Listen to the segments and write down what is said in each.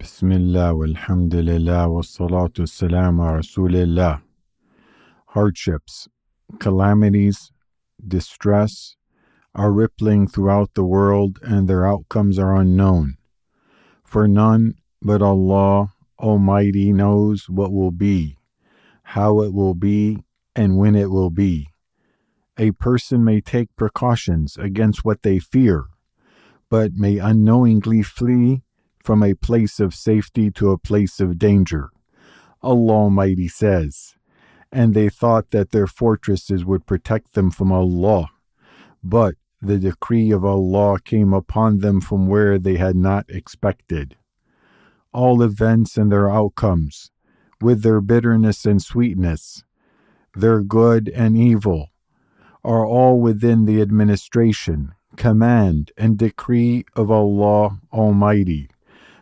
Bismillah, walhamdulillah, wassalatu wassalam ala rasulillah. Hardships, calamities, distress are rippling throughout the world and their outcomes are unknown. For none but Allah Almighty knows what will be, how it will be, and when it will be. A person may take precautions against what they fear, but may unknowingly flee from a place of safety to a place of danger. Allah Almighty says, And they thought that their fortresses would protect them from Allah, but the decree of Allah came upon them from where they had not expected. All events and their outcomes, with their bitterness and sweetness, their good and evil, are all within the administration, command, and decree of Allah Almighty.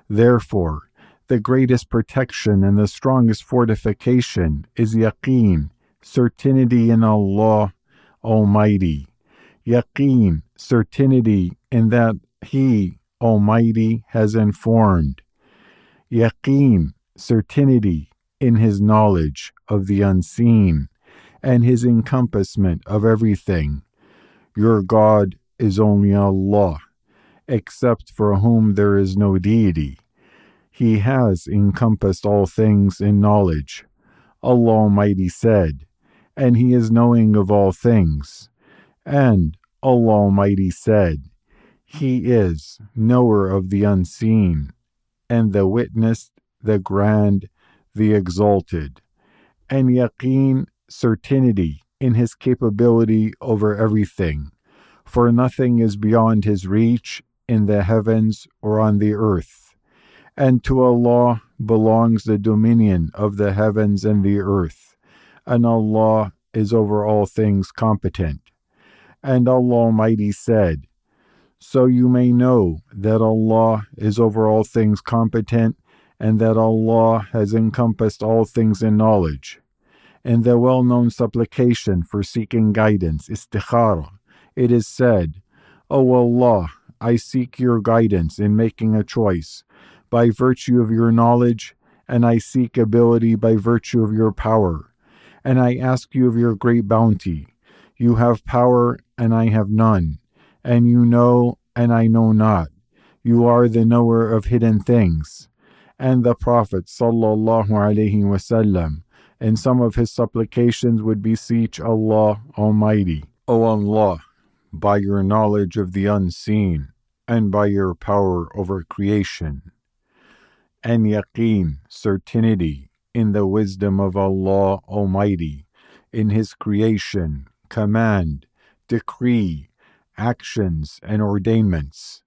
Therefore, the greatest protection and the strongest fortification is yaqeen, certainty in Allah Almighty. Yaqeen, certainty in that He Almighty has informed. Yaqeen, certainty in His knowledge of the unseen and His encompassment of everything. Your God is only Allah except for whom there is no deity. He has encompassed all things in knowledge. Allah Almighty said, and He is knowing of all things. And Allah Almighty said, He is knower of the unseen, and the witnessed, the grand, the exalted. And yaqeen, certainty in His capability over everything, for nothing is beyond His reach in the heavens or on the earth. And to Allah belongs the dominion of the heavens and the earth, and Allah is over all things competent. And Allah Almighty said, So you may know that Allah is over all things competent, and that Allah has encompassed all things in knowledge. In the well known supplication for seeking guidance, istikhara, it is said, O Allah, I seek your guidance in making a choice by virtue of your knowledge, and I seek ability by virtue of your power. And I ask you of your great bounty. You have power, and I have none, and you know, and I know not. You are the knower of hidden things. And the Prophet sallallahu alaihi wasallam, in some of his supplications, would beseech Allah Almighty, O Allah, by your knowledge of the unseen, and by your power over creation. And yaqeen, certainty, in the wisdom of Allah Almighty, in His creation, command, decree, actions, and ordainments.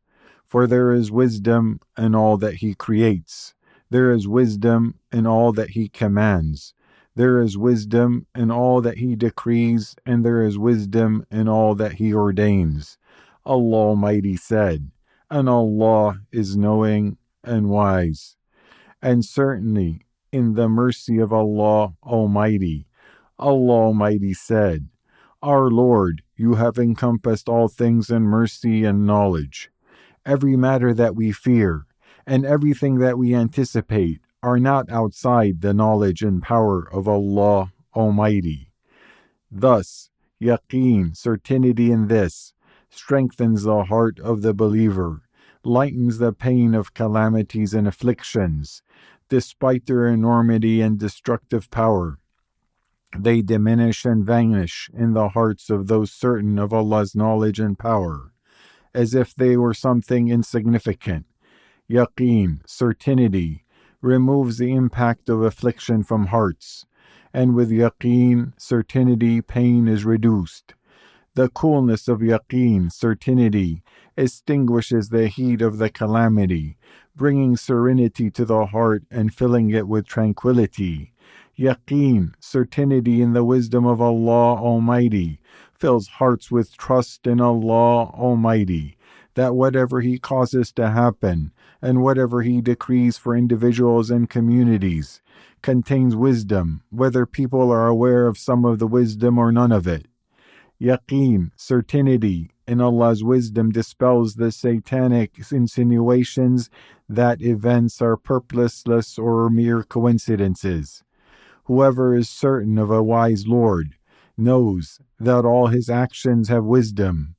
For there is wisdom in all that He creates, there is wisdom in all that He commands, there is wisdom in all that he decrees, and there is wisdom in all that he ordains. Allah Almighty said, and Allah is knowing and wise. And certainly, in the mercy of Allah Almighty, Allah Almighty said, Our Lord, you have encompassed all things in mercy and knowledge. Every matter that we fear, and everything that we anticipate, are not outside the knowledge and power of Allah Almighty. Thus, yaqeen, certainty in this, strengthens the heart of the believer, lightens the pain of calamities and afflictions, despite their enormity and destructive power. They diminish and vanish in the hearts of those certain of Allah's knowledge and power, as if they were something insignificant. Yaqeen, certainty, removes the impact of affliction from hearts, and with yaqeen, certainty, pain is reduced. The coolness of yaqeen, certainty, extinguishes the heat of the calamity, bringing serenity to the heart and filling it with tranquility. Yaqeen, certainty in the wisdom of Allah Almighty, fills hearts with trust in Allah Almighty, that whatever He causes to happen, and whatever he decrees for individuals and communities contains wisdom, whether people are aware of some of the wisdom or none of it. Yaqeen, certainty, in Allah's wisdom dispels the satanic insinuations that events are purposeless or mere coincidences. Whoever is certain of a wise Lord knows that all his actions have wisdom,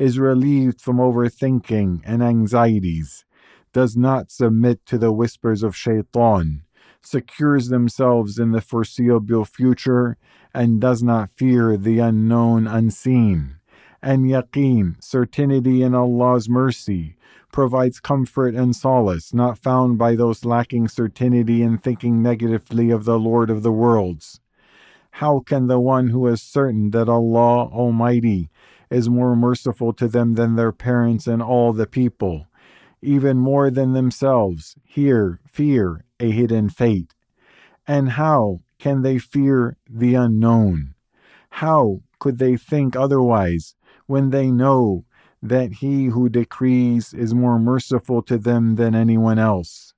is relieved from overthinking and anxieties, does not submit to the whispers of shaitan, secures themselves in the foreseeable future, and does not fear the unknown unseen. And yaqeen, certainty in Allah's mercy, provides comfort and solace not found by those lacking certainty in thinking negatively of the Lord of the worlds. How can the one who is certain that Allah Almighty is more merciful to them than their parents and all the people, even more than themselves, here fear a hidden fate? And how can they fear the unknown? How could they think otherwise when they know that he who decrees is more merciful to them than anyone else?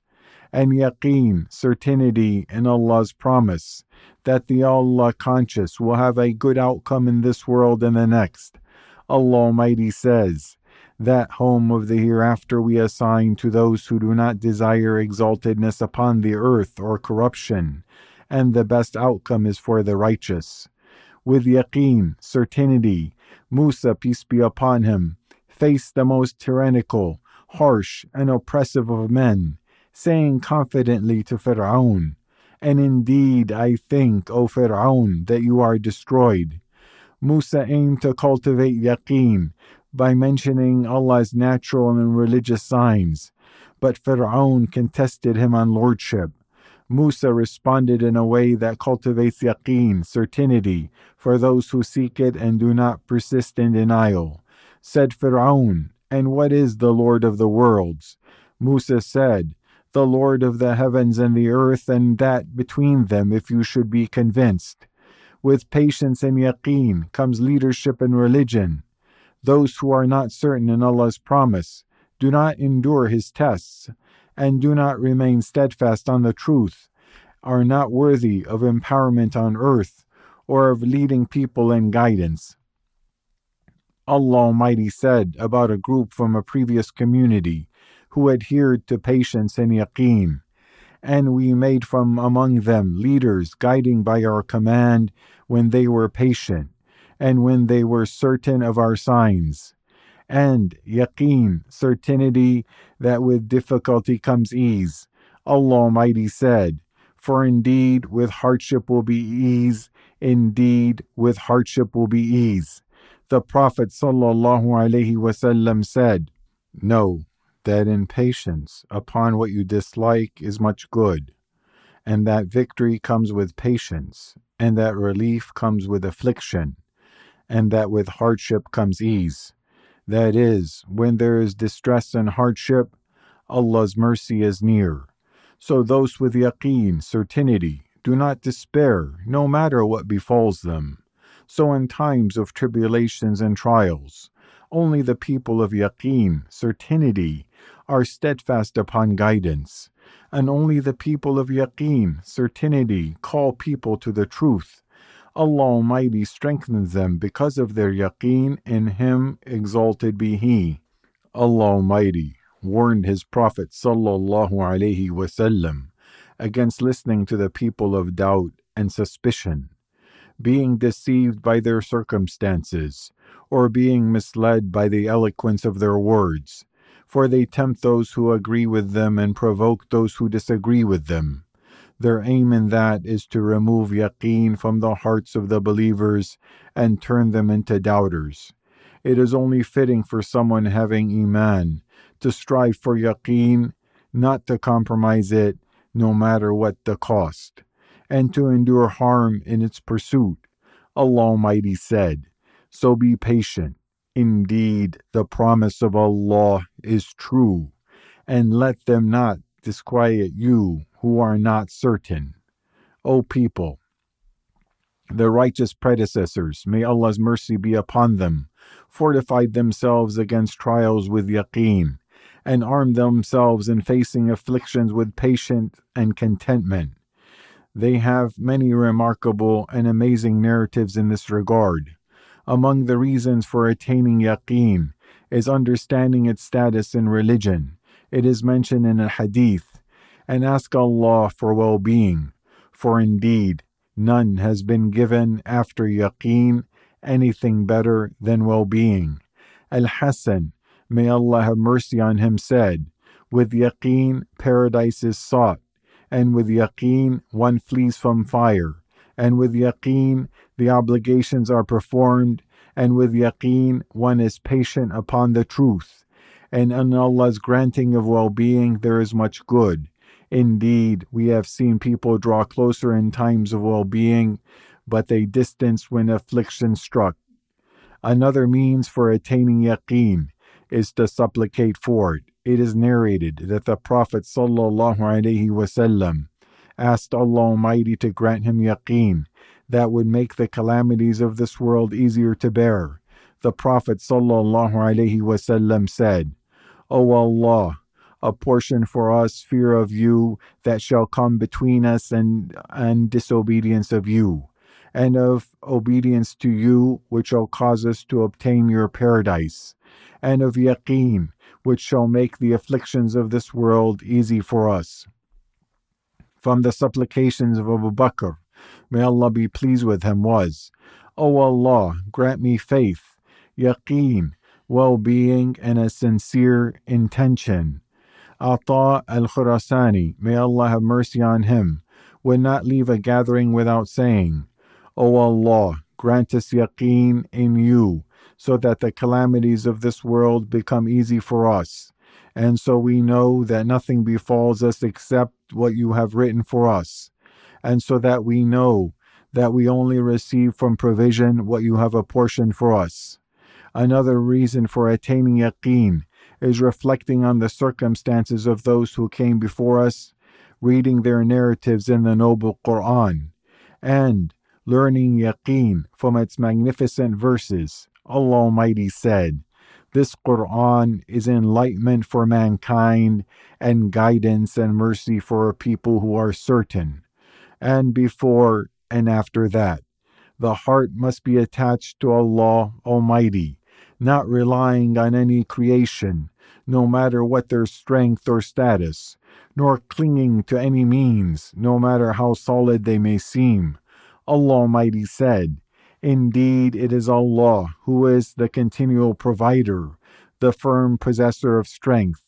And yaqeen, certainty in Allah's promise that the Allah conscious will have a good outcome in this world and the next. Allah Almighty says, That home of the hereafter we assign to those who do not desire exaltedness upon the earth or corruption, and the best outcome is for the righteous. With yaqeen, certainty, Musa, peace be upon him, faced the most tyrannical, harsh, and oppressive of men, saying confidently to Fir'aun, And indeed I think, O Fir'aun, that you are destroyed. Musa aimed to cultivate yaqeen by mentioning Allah's natural and religious signs, but Fir'aun contested him on lordship. Musa responded in a way that cultivates yaqeen, certainty, for those who seek it and do not persist in denial. Said Fir'aun, And what is the Lord of the worlds? Musa said, The Lord of the heavens and the earth, and that between them, if you should be convinced. With patience and yaqeen comes leadership and religion. Those who are not certain in Allah's promise do not endure His tests and do not remain steadfast on the truth, are not worthy of empowerment on earth or of leading people in guidance. Allah Almighty said about a group from a previous community who adhered to patience and yaqeen, and we made from among them leaders guiding by our command when they were patient and when they were certain of our signs and yaqeen, certainty that with difficulty comes ease. Allah Almighty said, For indeed with hardship will be ease, indeed with hardship will be ease. The Prophet ﷺ said, Know that in patience upon what you dislike is much good, and that victory comes with patience, and that relief comes with affliction, and that with hardship comes ease that is, when there is distress and hardship, Allah's mercy is near. So those with yaqeen, certainty, do not despair, no matter what befalls them. So in times of tribulations and trials, only the people of yaqeen, certainty, are steadfast upon guidance, and only the people of yaqeen, certainty, call people to the truth Allah Almighty strengthens them because of their yaqeen in Him, exalted be He. Allah Almighty warned His Prophet sallallahu alaihi wasallam against listening to the people of doubt and suspicion, being deceived by their circumstances, or being misled by the eloquence of their words, for they tempt those who agree with them and provoke those who disagree with them. Their aim in that is to remove yaqeen from the hearts of the believers and turn them into doubters. It is only fitting for someone having iman to strive for yaqeen, not to compromise it, no matter what the cost, and to endure harm in its pursuit. Allah Almighty said, So be patient. Indeed, the promise of Allah is true, and let them not disquiet you who are not certain. O people, the righteous predecessors, may Allah's mercy be upon them, fortified themselves against trials with yaqeen, and armed themselves in facing afflictions with patience and contentment. They have many remarkable and amazing narratives in this regard. Among the reasons for attaining yaqeen is understanding its status in religion. It is mentioned in a hadith, and ask Allah for well being, for indeed none has been given after yaqeen anything better than well being. Al Hasan, may Allah have mercy on him, said, With yaqeen, paradise is sought, and with yaqeen, one flees from fire, and with yaqeen, the obligations are performed, and with yaqeen, one is patient upon the truth. And in Allah's granting of well being, there is much good. Indeed, we have seen people draw closer in times of well being, but they distance when affliction struck. Another means for attaining yaqeen is to supplicate for it. It is narrated that the Prophet wasallam asked Allah Almighty to grant him yaqeen that would make the calamities of this world easier to bear. The Prophet wasallam said, O Allah, apportion for us fear of you that shall come between us and, and disobedience of you and of obedience to you, which shall cause us to obtain your paradise, and of yaqeen, which shall make the afflictions of this world easy for us. From the supplications of Abu Bakr, may Allah be pleased with him, was, O Allah, grant me faith, yaqeen, well being, and a sincere intention. Ata al Khurasani, may Allah have mercy on him, would not leave a gathering without saying, O Allah, grant us yaqeen in you, so that the calamities of this world become easy for us. And so we know that nothing befalls us except what you have written for us. And so that we know that we only receive from provision what you have apportioned for us. Another reason for attaining yaqeen is reflecting on the circumstances of those who came before us, reading their narratives in the noble Quran, and learning yaqeen from its magnificent verses. Allah Almighty said, This Quran is enlightenment for mankind and guidance and mercy for a people who are certain. And before and after that, the heart must be attached to Allah Almighty, not relying on any creation, no matter what their strength or status, nor clinging to any means, no matter how solid they may seem Allah Almighty said, Indeed, it is Allah who is the continual provider, the firm possessor of strength.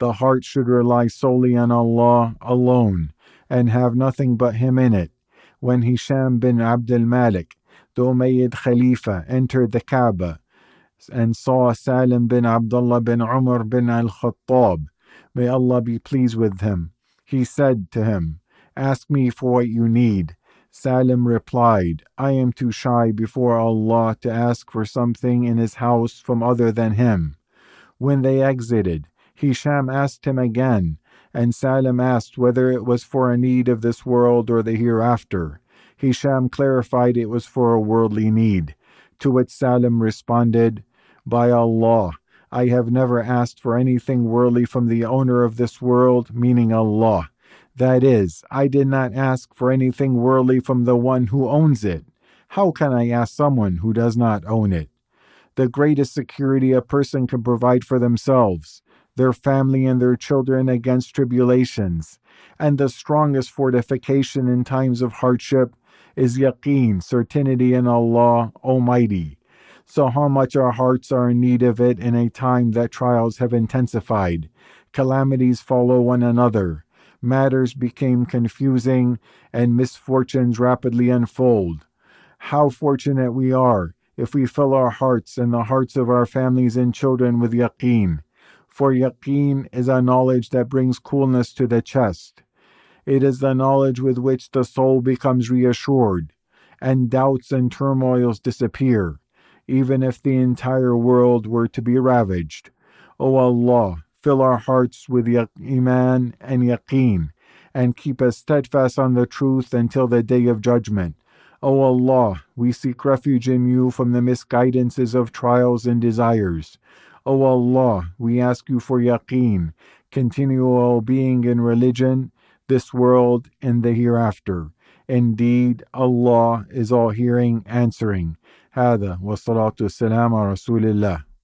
The heart should rely solely on Allah alone and have nothing but Him in it. When Hisham bin Abdul Malik, the Umayyad Khalifa, entered the Kaaba and saw Salim bin Abdullah bin Umar bin al Khattab, may Allah be pleased with him, he said to him, Ask me for what you need Salim replied, I am too shy before Allah to ask for something in his house from other than him. When they exited, Hisham asked him again, and Salim asked whether it was for a need of this world or the hereafter. Hisham clarified it was for a worldly need, to which Salim responded, By Allah, I have never asked for anything worldly from the owner of this world, meaning Allah. That is, I did not ask for anything worldly from the one who owns it. How can I ask someone who does not own it? The greatest security a person can provide for themselves, their family, and their children against tribulations, and the strongest fortification in times of hardship is yaqeen, certainty in Allah Almighty. So, how much our hearts are in need of it in a time that trials have intensified, calamities follow one another, matters became confusing and misfortunes rapidly unfold. How fortunate we are if we fill our hearts and the hearts of our families and children with yaqeen. For yaqeen is a knowledge that brings coolness to the chest. It is the knowledge with which the soul becomes reassured, and doubts and turmoils disappear, even if the entire world were to be ravaged. O Allah, fill our hearts with iman and yaqeen, and keep us steadfast on the truth until the day of judgment. O Allah, we seek refuge in you from the misguidances of trials and desires. O Allah, we ask you for yaqeen, continual being in religion, this world, and the hereafter. Indeed, Allah is all hearing, answering. هذا والصلاة والسلام على رسول الله